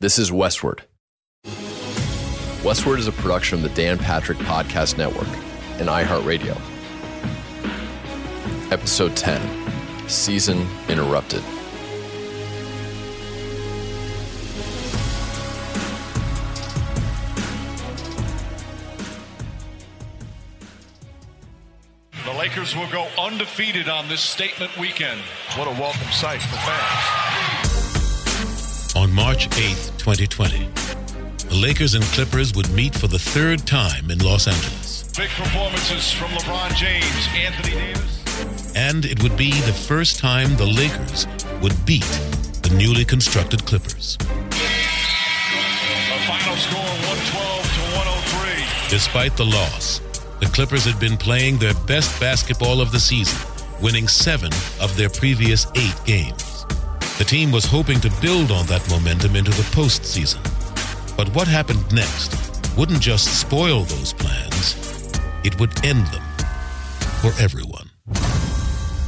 This is Westward. Westward is a production of the Dan Patrick Podcast Network and iHeartRadio. Episode 10 Season Interrupted. The Lakers will go undefeated on this statement weekend. What a welcome sight for fans. On March 8th, 2020, the Lakers and Clippers would meet for the third time in Los Angeles. Big performances from LeBron James, Anthony Davis. And it would be the first time the Lakers would beat the newly constructed Clippers. The final score 112 to 103. Despite the loss, the Clippers had been playing their best basketball of the season, winning seven of their previous eight games. The team was hoping to build on that momentum into the postseason. But what happened next wouldn't just spoil those plans, it would end them for everyone.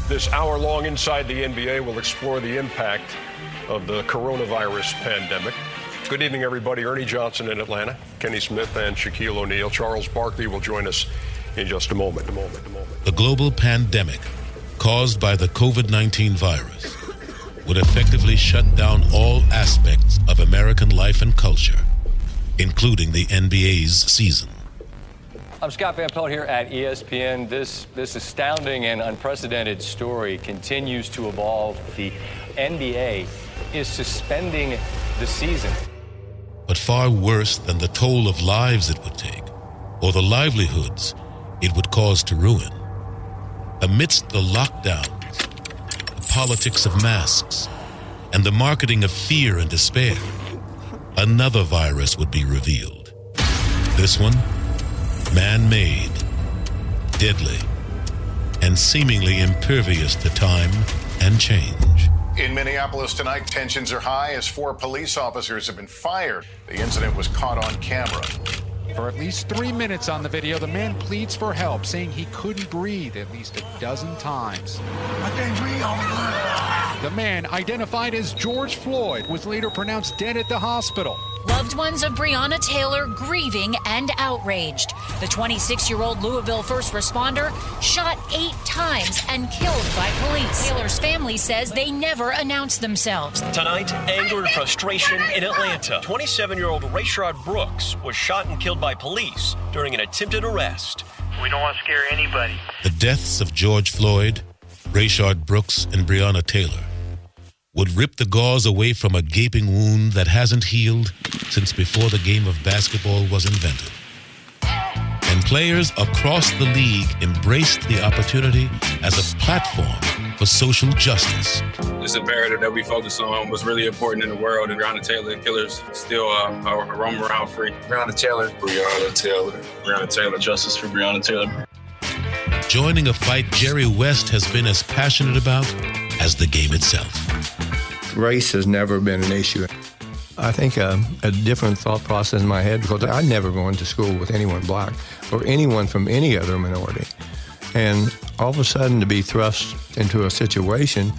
This hour long Inside the NBA will explore the impact of the coronavirus pandemic. Good evening, everybody. Ernie Johnson in Atlanta, Kenny Smith, and Shaquille O'Neal. Charles Barkley will join us in just a moment. A moment. A moment. The global pandemic caused by the COVID 19 virus would effectively shut down all aspects of American life and culture, including the NBA's season. I'm Scott Van Pelt here at ESPN. This this astounding and unprecedented story continues to evolve. The NBA is suspending the season. But far worse than the toll of lives it would take, or the livelihoods it would cause to ruin. Amidst the lockdowns, the politics of masks, and the marketing of fear and despair, another virus would be revealed. This one, man made, deadly, and seemingly impervious to time and change. In Minneapolis tonight, tensions are high as four police officers have been fired. The incident was caught on camera. For at least three minutes on the video, the man pleads for help, saying he couldn't breathe at least a dozen times. I can't breathe on the ground. The man, identified as George Floyd, was later pronounced dead at the hospital. Loved ones of Breonna Taylor grieving and outraged. The 26 year old Louisville first responder shot eight times and killed by police. Taylor's family says they never announced themselves. Tonight, anger and frustration in Atlanta. 27 year old Rayshard Brooks was shot and killed by police during an attempted arrest. We don't want to scare anybody. The deaths of George Floyd, Rayshard Brooks, and Breonna Taylor would rip the gauze away from a gaping wound that hasn't healed since before the game of basketball was invented. And players across the league embraced the opportunity as a platform for social justice. This imperative that we focus on was really important in the world, and Breonna Taylor killers still uh, are roam around free. Breonna Taylor, Breonna Taylor, Breonna Taylor, justice for Breonna Taylor. Joining a fight Jerry West has been as passionate about as the game itself. Race has never been an issue. I think uh, a different thought process in my head because I'd never gone to school with anyone black or anyone from any other minority. And all of a sudden to be thrust into a situation,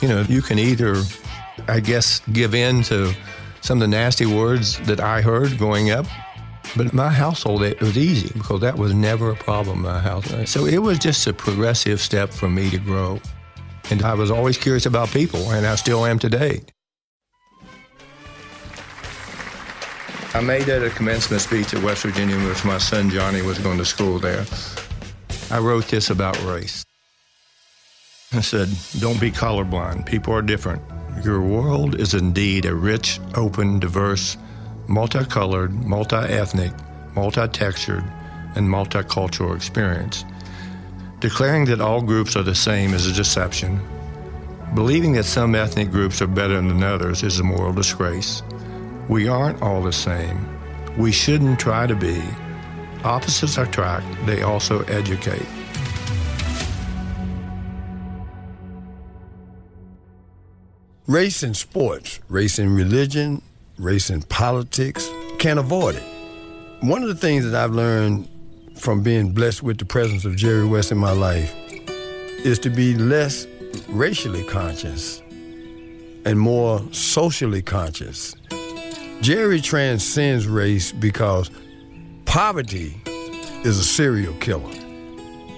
you know, you can either, I guess, give in to some of the nasty words that I heard growing up. But my household, it was easy because that was never a problem in my house. So it was just a progressive step for me to grow. And I was always curious about people, and I still am today. I made that a commencement speech at West Virginia, which my son Johnny was going to school there. I wrote this about race. I said, Don't be colorblind. People are different. Your world is indeed a rich, open, diverse, multicolored, multi ethnic, multi textured, and multicultural experience. Declaring that all groups are the same is a deception. Believing that some ethnic groups are better than others is a moral disgrace. We aren't all the same. We shouldn't try to be. Opposites attract, they also educate. Race in sports, race in religion, race in politics, can't avoid it. One of the things that I've learned from being blessed with the presence of Jerry West in my life is to be less racially conscious and more socially conscious. Jerry transcends race because poverty is a serial killer.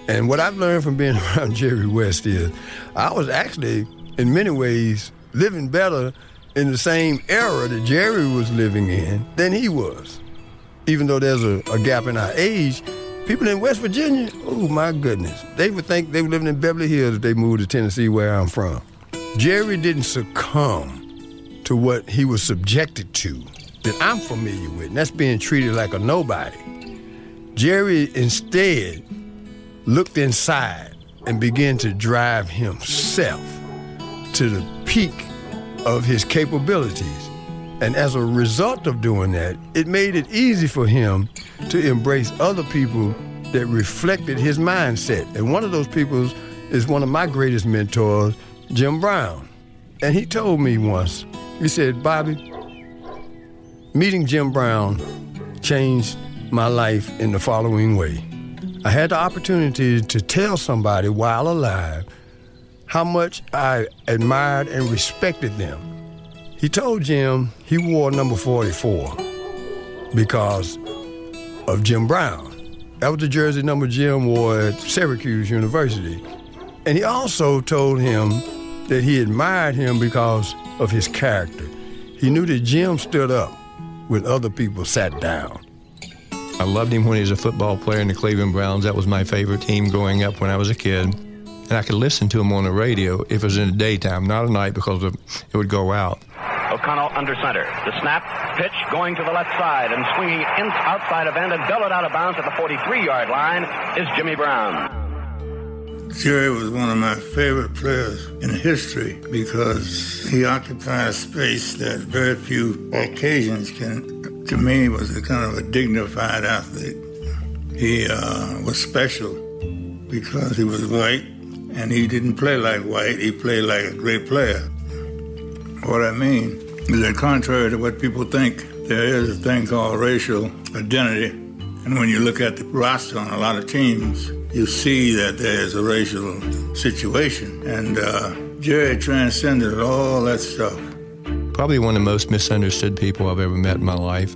And what I've learned from being around Jerry West is I was actually, in many ways, living better in the same era that Jerry was living in than he was. Even though there's a, a gap in our age, people in West Virginia, oh my goodness, they would think they were living in Beverly Hills if they moved to Tennessee, where I'm from. Jerry didn't succumb to what he was subjected to that I'm familiar with, and that's being treated like a nobody. Jerry instead looked inside and began to drive himself to the peak of his capabilities. And as a result of doing that, it made it easy for him to embrace other people that reflected his mindset. And one of those people is one of my greatest mentors, Jim Brown. And he told me once, he said, Bobby, meeting Jim Brown changed my life in the following way. I had the opportunity to tell somebody while alive how much I admired and respected them. He told Jim he wore number 44 because of Jim Brown. That was the jersey number Jim wore at Syracuse University. And he also told him that he admired him because of his character. He knew that Jim stood up when other people sat down. I loved him when he was a football player in the Cleveland Browns. That was my favorite team growing up when I was a kid. And I could listen to him on the radio if it was in the daytime, not at night because it would go out. O'Connell under center. The snap, pitch going to the left side and swinging in, outside of end and belted out of bounds at the 43-yard line is Jimmy Brown. Jerry was one of my favorite players in history because he occupied a space that very few Caucasians can. To me, was a kind of a dignified athlete. He uh, was special because he was white, and he didn't play like white. He played like a great player. What I mean that contrary to what people think, there is a thing called racial identity. And when you look at the roster on a lot of teams, you see that there's a racial situation. And uh, Jerry transcended all that stuff. Probably one of the most misunderstood people I've ever met in my life.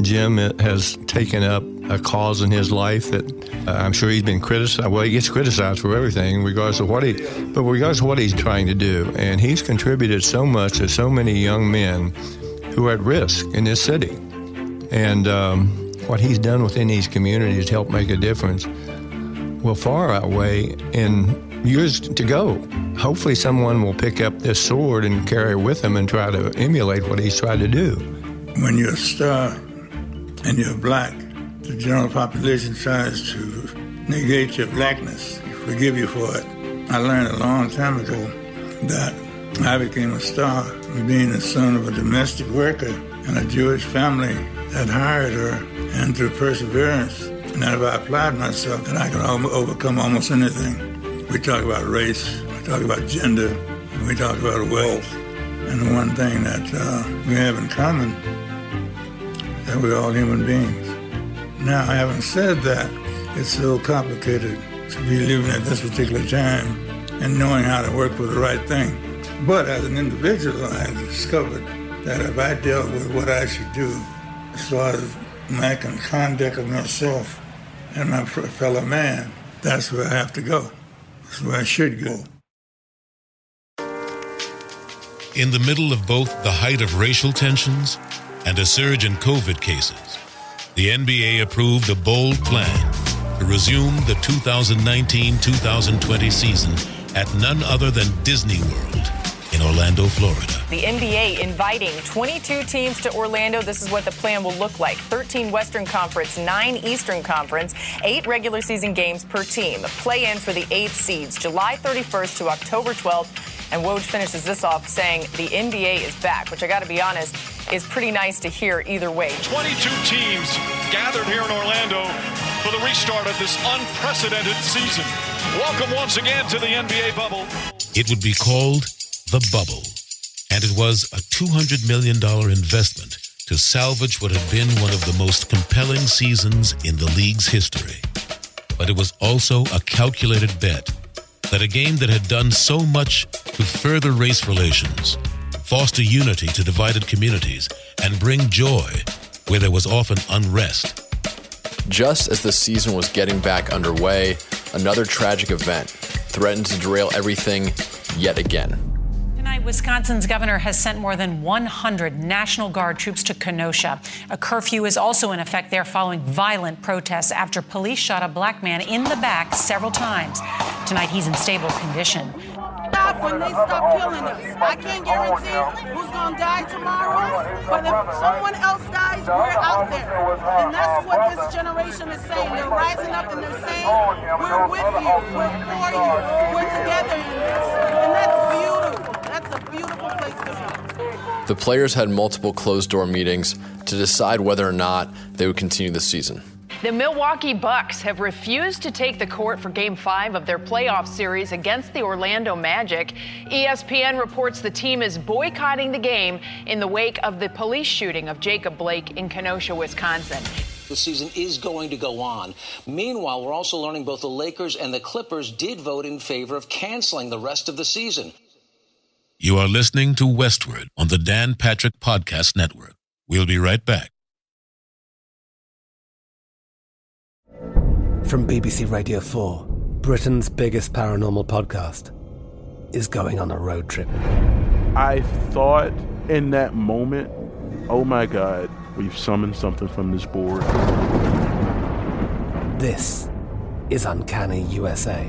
Jim has taken up a cause in his life that uh, I'm sure he's been criticized. Well, he gets criticized for everything, regardless of what he, but regardless of what he's trying to do. And he's contributed so much to so many young men who are at risk in this city. And um, what he's done within these communities to help make a difference will far outweigh in years to go. Hopefully, someone will pick up this sword and carry it with him and try to emulate what he's tried to do. When you're a star and you're black, the general population tries to negate your blackness, forgive you for it. I learned a long time ago that I became a star being the son of a domestic worker in a Jewish family that hired her, and through perseverance, and that if I applied myself, then I could overcome almost anything. We talk about race, we talk about gender, we talk about wealth. And the one thing that uh, we have in common that we're all human beings. Now, having said that, it's so complicated to be living at this particular time and knowing how to work for the right thing. But as an individual, I discovered that if I dealt with what I should do as far as my conduct of myself and my fellow man, that's where I have to go. That's where I should go. In the middle of both the height of racial tensions and a surge in COVID cases, the NBA approved a bold plan to resume the 2019 2020 season at none other than Disney World in Orlando, Florida. The NBA inviting 22 teams to Orlando. This is what the plan will look like 13 Western Conference, 9 Eastern Conference, 8 regular season games per team. Play in for the 8 seeds, July 31st to October 12th. And Woj finishes this off saying the NBA is back, which I got to be honest is pretty nice to hear either way. 22 teams gathered here in Orlando for the restart of this unprecedented season. Welcome once again to the NBA bubble. It would be called the bubble, and it was a $200 million investment to salvage what had been one of the most compelling seasons in the league's history. But it was also a calculated bet that a game that had done so much to further race relations, foster unity to divided communities, and bring joy where there was often unrest. Just as the season was getting back underway, another tragic event threatened to derail everything yet again. Wisconsin's governor has sent more than 100 National Guard troops to Kenosha. A curfew is also in effect there following violent protests after police shot a black man in the back several times. Tonight, he's in stable condition. Stop when they stop killing us. I can't guarantee who's going to die tomorrow, but if someone else dies, we're out there. And that's what this generation is saying. They're rising up and they're saying, we're with you, we're for you, we're together in this. The players had multiple closed door meetings to decide whether or not they would continue the season. The Milwaukee Bucks have refused to take the court for game five of their playoff series against the Orlando Magic. ESPN reports the team is boycotting the game in the wake of the police shooting of Jacob Blake in Kenosha, Wisconsin. The season is going to go on. Meanwhile, we're also learning both the Lakers and the Clippers did vote in favor of canceling the rest of the season. You are listening to Westward on the Dan Patrick Podcast Network. We'll be right back. From BBC Radio 4, Britain's biggest paranormal podcast is going on a road trip. I thought in that moment, oh my God, we've summoned something from this board. This is Uncanny USA.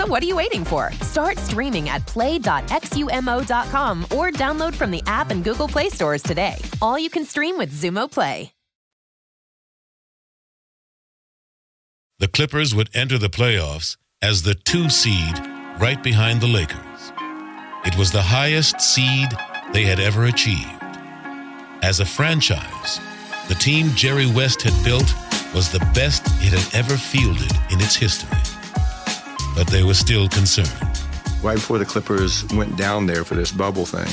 So what are you waiting for? Start streaming at play.xumo.com or download from the app and Google Play stores today. All you can stream with Xumo Play. The Clippers would enter the playoffs as the two seed right behind the Lakers. It was the highest seed they had ever achieved. As a franchise, the team Jerry West had built was the best it had ever fielded in its history. But they were still concerned. Right before the Clippers went down there for this bubble thing,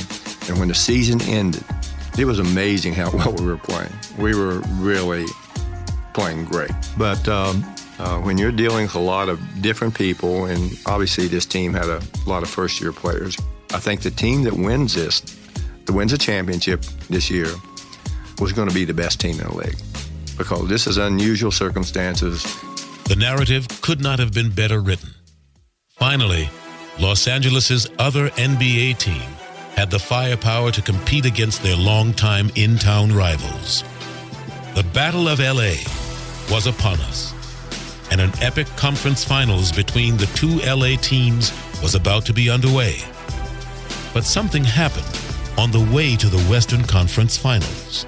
and when the season ended, it was amazing how well we were playing. We were really playing great. But um, uh, when you're dealing with a lot of different people, and obviously this team had a lot of first year players, I think the team that wins this, that wins a championship this year, was going to be the best team in the league because this is unusual circumstances. The narrative could not have been better written. Finally, Los Angeles' other NBA team had the firepower to compete against their longtime in town rivals. The Battle of LA was upon us, and an epic conference finals between the two LA teams was about to be underway. But something happened on the way to the Western Conference Finals.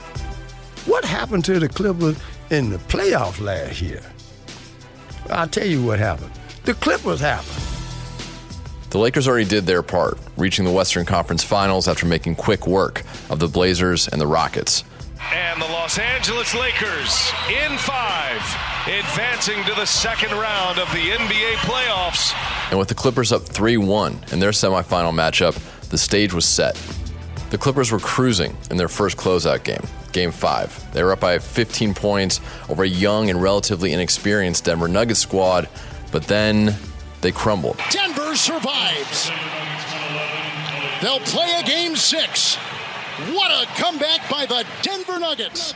What happened to the Clippers in the playoffs last year? I'll tell you what happened. The Clippers happened. The Lakers already did their part, reaching the Western Conference Finals after making quick work of the Blazers and the Rockets. And the Los Angeles Lakers in five, advancing to the second round of the NBA playoffs. And with the Clippers up 3 1 in their semifinal matchup, the stage was set. The Clippers were cruising in their first closeout game, Game 5. They were up by 15 points over a young and relatively inexperienced Denver Nuggets squad, but then they crumbled. Denver survives. They'll play a game six. What a comeback by the Denver Nuggets.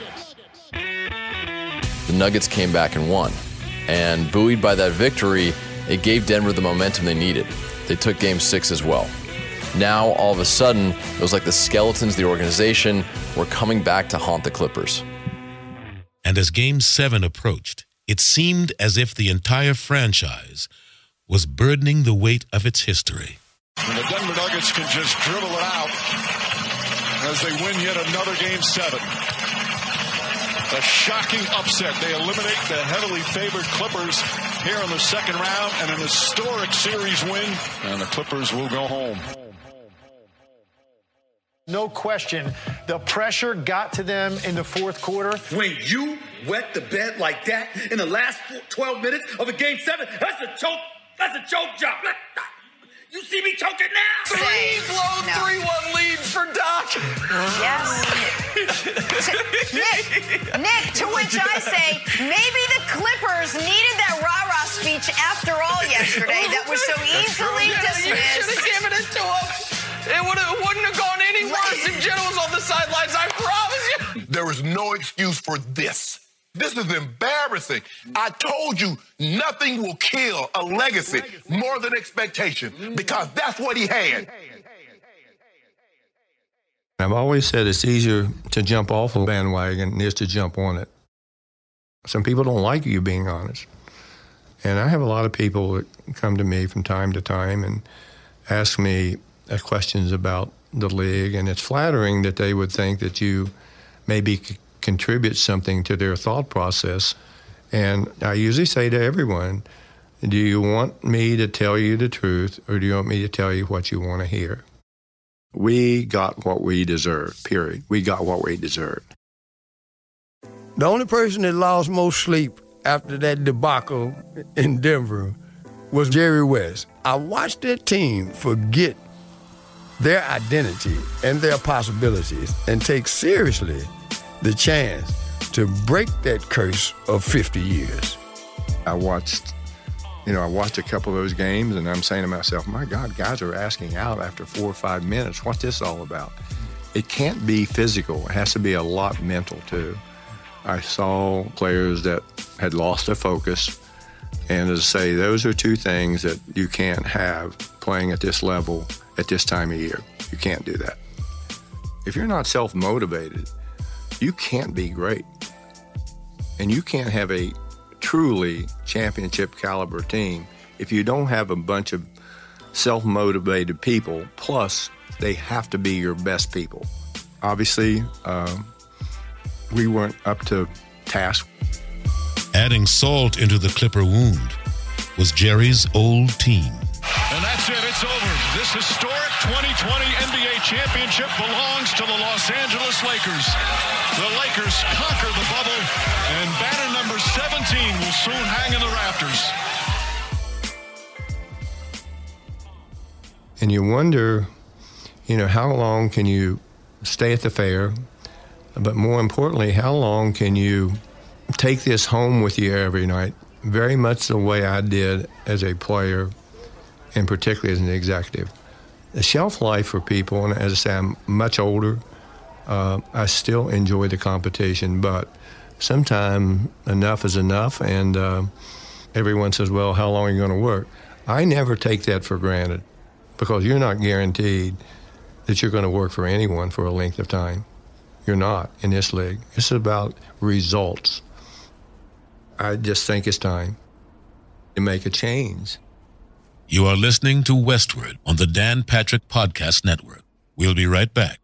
The Nuggets came back and won. And buoyed by that victory, it gave Denver the momentum they needed. They took game six as well. Now, all of a sudden, it was like the skeletons of the organization were coming back to haunt the Clippers. And as game seven approached, it seemed as if the entire franchise was burdening the weight of its history. And the Denver Nuggets can just dribble it out as they win yet another game seven. A shocking upset. They eliminate the heavily favored Clippers here in the second round and an historic series win. And the Clippers will go home. No question, the pressure got to them in the fourth quarter. When you wet the bed like that in the last 12 minutes of a game seven, that's a choke. That's a choke job. You see me choking now? Three blow no. three one lead for Doc. Yes. Nick, Nick, to which I say, maybe the Clippers needed that rah-rah speech after all yesterday that was so easily dismissed. You should have given it to him. It, would have, wouldn't have gone any worse if Jen was on the sidelines, I promise you. There is no excuse for this. This is embarrassing. I told you nothing will kill a legacy more than expectation because that's what he had. I've always said it's easier to jump off a bandwagon than it is to jump on it. Some people don't like you being honest. And I have a lot of people that come to me from time to time and ask me uh, questions about the league. And it's flattering that they would think that you maybe c- contribute something to their thought process. And I usually say to everyone, do you want me to tell you the truth or do you want me to tell you what you want to hear? We got what we deserved, period. We got what we deserved. The only person that lost most sleep after that debacle in Denver was Jerry West. I watched that team forget their identity and their possibilities and take seriously the chance to break that curse of 50 years. I watched, you know, I watched a couple of those games and I'm saying to myself, my God, guys are asking out after four or five minutes. What's this all about? It can't be physical, it has to be a lot mental too. I saw players that had lost their focus. And as I say, those are two things that you can't have playing at this level at this time of year. You can't do that. If you're not self motivated, you can't be great. And you can't have a truly championship caliber team if you don't have a bunch of self motivated people, plus, they have to be your best people. Obviously, um, we weren't up to task. Adding salt into the Clipper wound was Jerry's old team. And that's it. It's over. This historic 2020 NBA championship belongs to the Los Angeles Lakers. The Lakers conquer the bubble, and banner number 17 will soon hang in the rafters. And you wonder, you know, how long can you stay at the fair? But more importantly, how long can you take this home with you every night? Very much the way I did as a player, and particularly as an executive. The shelf life for people, and as I say, I'm much older. Uh, I still enjoy the competition, but sometimes enough is enough, and uh, everyone says, "Well, how long are you going to work?" I never take that for granted because you're not guaranteed that you're going to work for anyone for a length of time. You're not in this league. It's about results. I just think it's time to make a change. You are listening to Westward on the Dan Patrick Podcast Network. We'll be right back.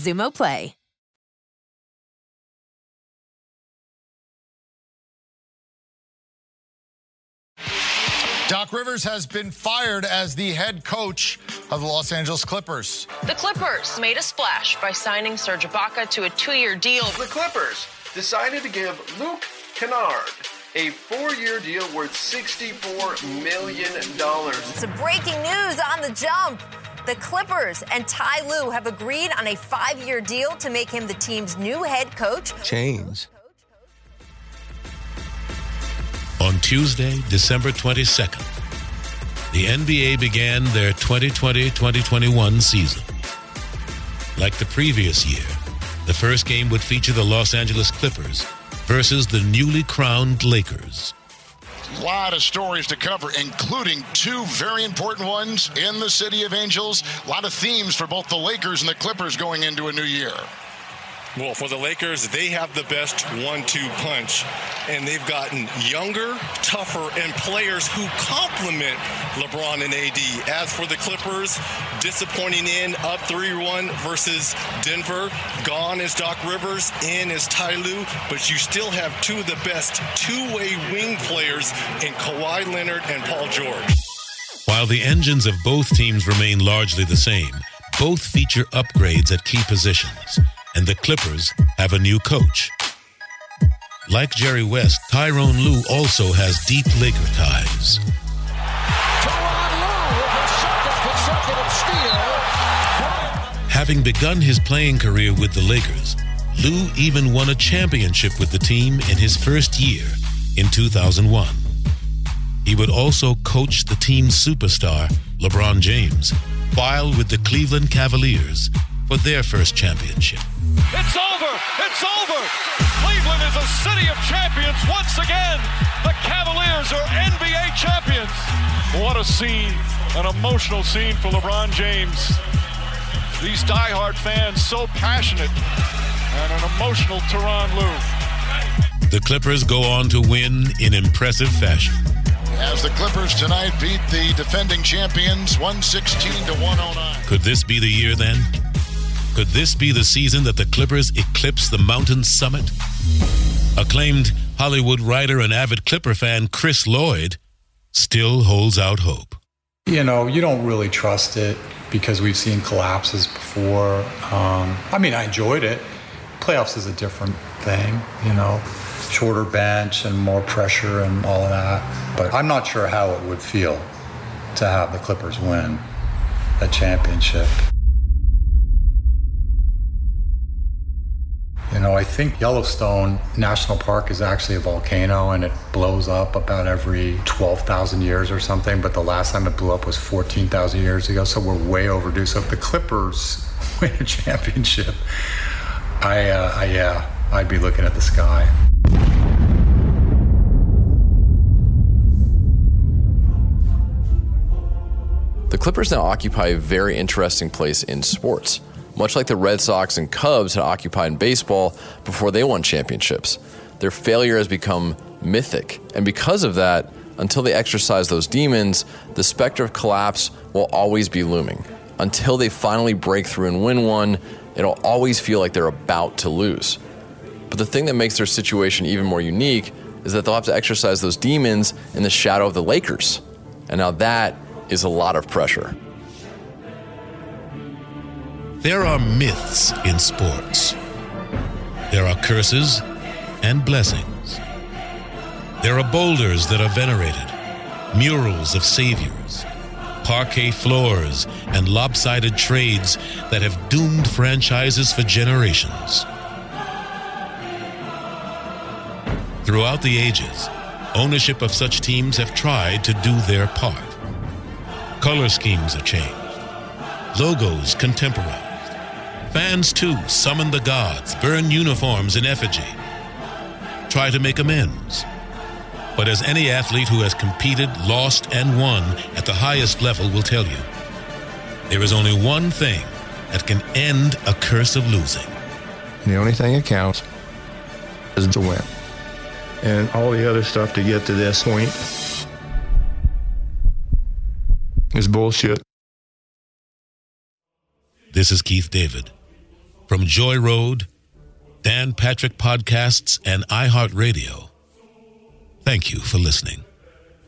Xumo Play. Doc Rivers has been fired as the head coach of the Los Angeles Clippers. The Clippers made a splash by signing Serge Ibaka to a two-year deal. The Clippers decided to give Luke Kennard a four-year deal worth $64 million. Some breaking news on the jump. The Clippers and Ty Lue have agreed on a five year deal to make him the team's new head coach. Change. On Tuesday, December 22nd, the NBA began their 2020-2021 season. Like the previous year, the first game would feature the Los Angeles Clippers versus the newly crowned Lakers. Lot of stories to cover, including two very important ones in the City of Angels. A lot of themes for both the Lakers and the Clippers going into a new year. Well, for the Lakers, they have the best one two punch. And they've gotten younger, tougher, and players who complement LeBron and AD. As for the Clippers, disappointing in up 3 1 versus Denver. Gone is Doc Rivers, in is Ty Lue, but you still have two of the best two way wing players in Kawhi Leonard and Paul George. While the engines of both teams remain largely the same, both feature upgrades at key positions and the Clippers have a new coach. Like Jerry West, Tyronn Lue also has deep Laker ties. Having begun his playing career with the Lakers, Lue even won a championship with the team in his first year in 2001. He would also coach the team's superstar, LeBron James, while with the Cleveland Cavaliers for their first championship. It's over! It's over! Cleveland is a city of champions once again! The Cavaliers are NBA champions! What a scene, an emotional scene for LeBron James. These diehard fans so passionate and an emotional Tyronn Lue. The Clippers go on to win in impressive fashion. As the Clippers tonight beat the defending champions 116 to 109. Could this be the year then? Could this be the season that the Clippers eclipse the mountain summit? Acclaimed Hollywood writer and avid Clipper fan Chris Lloyd still holds out hope. You know, you don't really trust it because we've seen collapses before. Um, I mean, I enjoyed it. Playoffs is a different thing, you know, shorter bench and more pressure and all of that. But I'm not sure how it would feel to have the Clippers win a championship. You know, I think Yellowstone National Park is actually a volcano and it blows up about every 12,000 years or something. But the last time it blew up was 14,000 years ago. So we're way overdue. So if the Clippers win a championship, I, uh, I yeah, I'd be looking at the sky. The Clippers now occupy a very interesting place in sports, much like the Red Sox and Cubs had occupied in baseball before they won championships. Their failure has become mythic, and because of that, until they exercise those demons, the specter of collapse will always be looming. Until they finally break through and win one, it'll always feel like they're about to lose. But the thing that makes their situation even more unique is that they'll have to exercise those demons in the shadow of the Lakers. And now that is a lot of pressure. There are myths in sports. There are curses and blessings. There are boulders that are venerated, murals of saviors, parquet floors, and lopsided trades that have doomed franchises for generations. Throughout the ages, ownership of such teams have tried to do their part. Color schemes are changed, logos contemporized, Fans, too, summon the gods, burn uniforms in effigy, try to make amends. But as any athlete who has competed, lost, and won at the highest level will tell you, there is only one thing that can end a curse of losing. The only thing that counts is to win. And all the other stuff to get to this point is bullshit. This is Keith David. From Joy Road, Dan Patrick Podcasts, and iHeartRadio. Thank you for listening.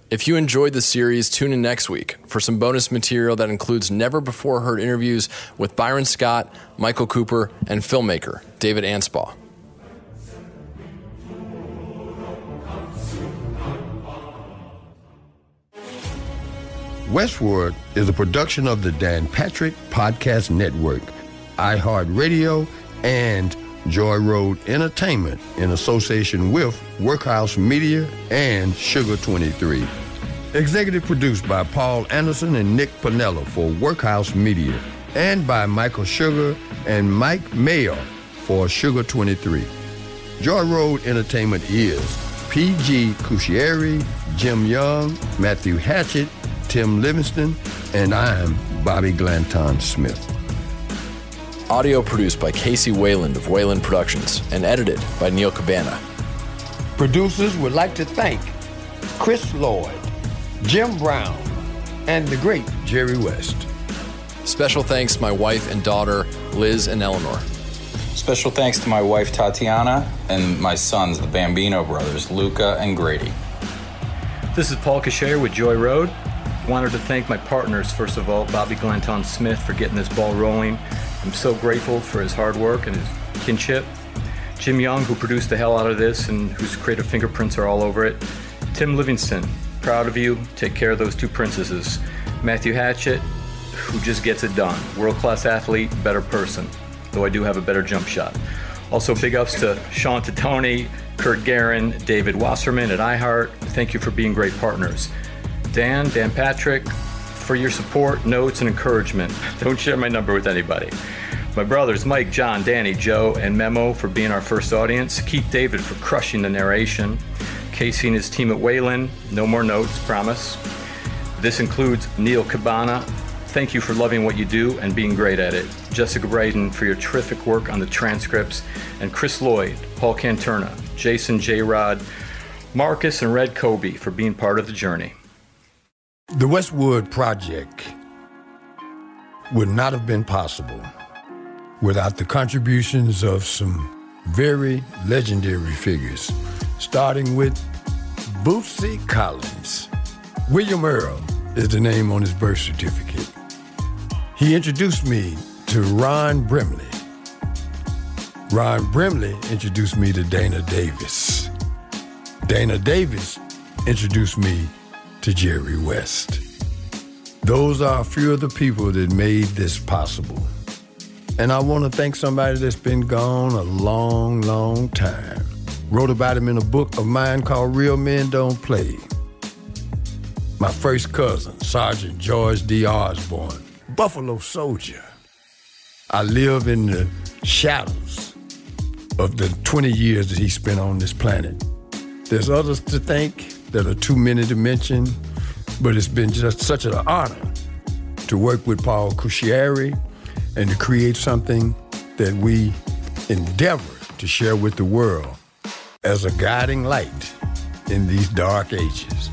If you enjoyed the series, tune in next week for some bonus material that includes never before heard interviews with Byron Scott, Michael Cooper, and filmmaker David Anspaugh. Westward is a production of the Dan Patrick Podcast Network, iHeartRadio, and Joy Road Entertainment in association with Workhouse Media and Sugar 23. Executive produced by Paul Anderson and Nick Panella for Workhouse Media and by Michael Sugar and Mike Mayer for Sugar 23. Joy Road Entertainment is P.G. Cuscieri, Jim Young, Matthew Hatchett, Tim Livingston, and I'm Bobby Glanton Smith. Audio produced by Casey Wayland of Wayland Productions and edited by Neil Cabana. Producers would like to thank Chris Lloyd, Jim Brown, and the great Jerry West. Special thanks to my wife and daughter, Liz and Eleanor. Special thanks to my wife Tatiana and my sons, the Bambino brothers, Luca and Grady. This is Paul Cuscieri with Joy Road. Wanted to thank my partners, first of all, Bobby Glanton Smith, for getting this ball rolling. I'm so grateful for his hard work and his kinship. Jim Young, who produced the hell out of this and whose creative fingerprints are all over it. Tim Livingston, proud of you. Take care of those two princesses. Matthew Hatchett, who just gets it done. World class athlete, better person, though I do have a better jump shot. Also, big ups to Sean Titone, Kurt Guerin, David Wasserman at iHeart. Thank you for being great partners. Dan, Dan Patrick, for your support, notes, and encouragement. Don't share my number with anybody. My brothers, Mike, John, Danny, Joe, and Memo for being our first audience. Keith David for crushing the narration. Casey and his team at Wayland. No more notes, promise. This includes Neil Cabana. Thank you for loving what you do and being great at it. Jessica Braden for your terrific work on the transcripts. And Chris Lloyd, Paul Canterna, Jason J. Rod, Marcus, and Red Kobe for being part of the journey. The Westwood Project would not have been possible without the contributions of some very legendary figures, starting with Bootsy Collins. William Earl is the name on his birth certificate. He introduced me to Ron Brimley. Ron Brimley introduced me to Dana Davis. Dana Davis introduced me to Jerry West. Those are a few of the people that made this possible. And I want to thank somebody that's been gone a long, long time. Wrote about him in a book of mine called Real Men Don't Play. My first cousin, Sergeant George D. Osborne, Buffalo Soldier. I live in the shadows of the 20 years that he spent on this planet. There's others to thank that are too many to mention, but it's been just such an honor to work with Paul Cuscieri and to create something that we endeavor to share with the world as a guiding light in these dark ages.